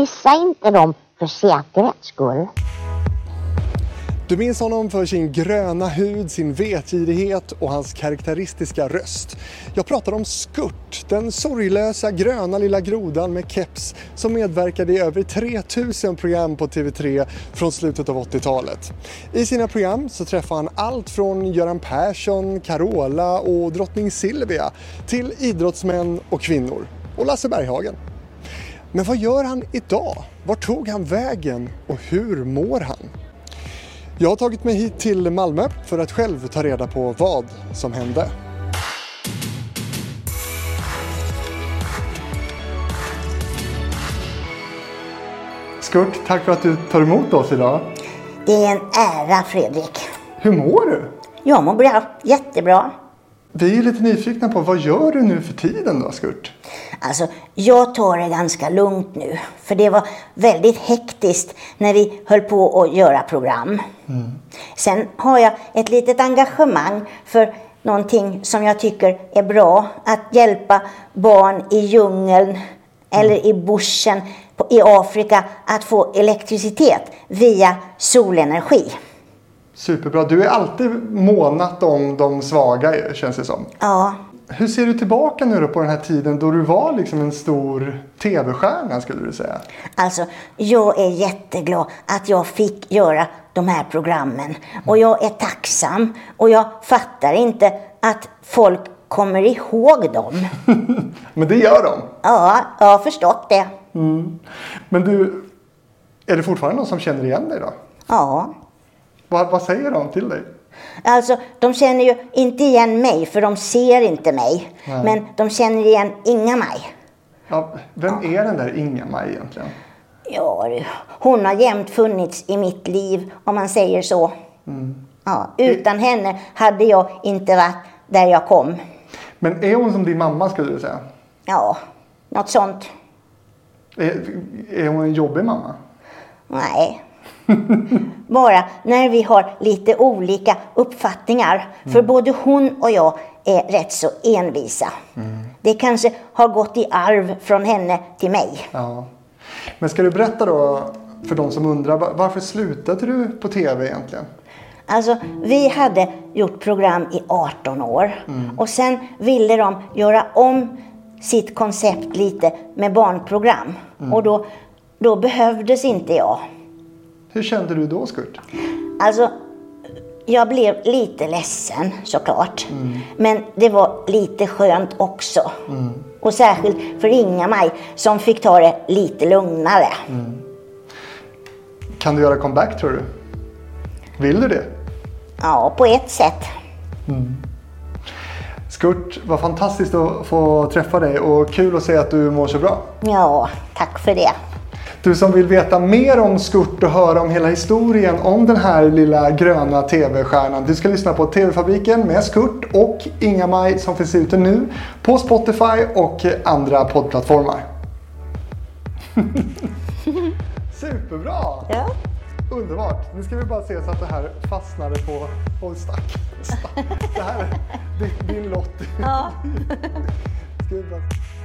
Missa inte dem för säkerhets skull. Du minns honom för sin gröna hud, sin vetgirighet och hans karaktäristiska röst. Jag pratar om Skurt, den sorglösa gröna lilla grodan med keps som medverkade i över 3000 program på TV3 från slutet av 80-talet. I sina program så träffar han allt från Göran Persson, Carola och drottning Silvia till idrottsmän och kvinnor och Lasse Berghagen. Men vad gör han idag? Var tog han vägen och hur mår han? Jag har tagit mig hit till Malmö för att själv ta reda på vad som hände. Skurt, tack för att du tar emot oss idag. Det är en ära Fredrik. Hur mår du? Jag mår bra, jättebra. Vi är lite nyfikna på vad gör du nu för tiden då, Skurt? Alltså, jag tar det ganska lugnt nu. För det var väldigt hektiskt när vi höll på att göra program. Sen har jag ett litet engagemang för någonting som jag tycker är bra. Att hjälpa barn i djungeln eller i bushen i Afrika att få elektricitet via solenergi. Superbra. Du är alltid månat om de svaga känns det som. Ja, Hur ser du tillbaka nu då på den här tiden då du var liksom en stor tv-stjärna skulle du säga? Alltså, jag är jätteglad att jag fick göra de här programmen. Och jag är tacksam. Och jag fattar inte att folk kommer ihåg dem. Men det gör de. Ja, jag har förstått det. Men du, är det fortfarande någon som känner igen dig då? Ja. Vad, vad säger de till dig? Alltså, de känner ju inte igen mig, för de ser inte mig. Men de känner igen Inga-Maj. Ja, vem är den där Inga-Maj egentligen? Ja, hon har jämt funnits i mitt liv, om man säger så. Ja, utan henne hade jag inte varit där jag kom. Men är hon som din mamma skulle du säga? Ja, något sånt. Är, är hon en jobbig mamma? Nej. Bara när vi har lite olika uppfattningar. För både hon och jag är rätt så envisa. Det kanske har gått i arv från henne till mig. Ja. Men ska du berätta då för de som undrar va- varför slutade du på tv egentligen? Alltså, vi hade gjort program i 18 år. Och sen ville de göra om sitt koncept lite med barnprogram. Och då, då behövdes inte jag. Hur kände du då Skurt? Alltså, jag blev lite ledsen såklart. Men det var lite skönt också. Och särskilt för Inga-Maj som fick ta det lite lugnare. Kan du göra comeback tror du? Vill du det? Ja, på ett sätt. Skurt, vad fantastiskt att få träffa dig och kul att se att du mår så bra. Ja, tack för det. Du som vill veta mer om Skurt och höra om hela historien om den här lilla gröna tv-stjärnan. Du ska lyssna på TV-fabriken med Skurt och Inga-Maj som finns ute nu på Spotify och andra poddplattformar. Superbra! Ja. Underbart! Nu ska vi bara se så att det här fastnade på... Oj, stack. stack. Det här är din, lott. Ja.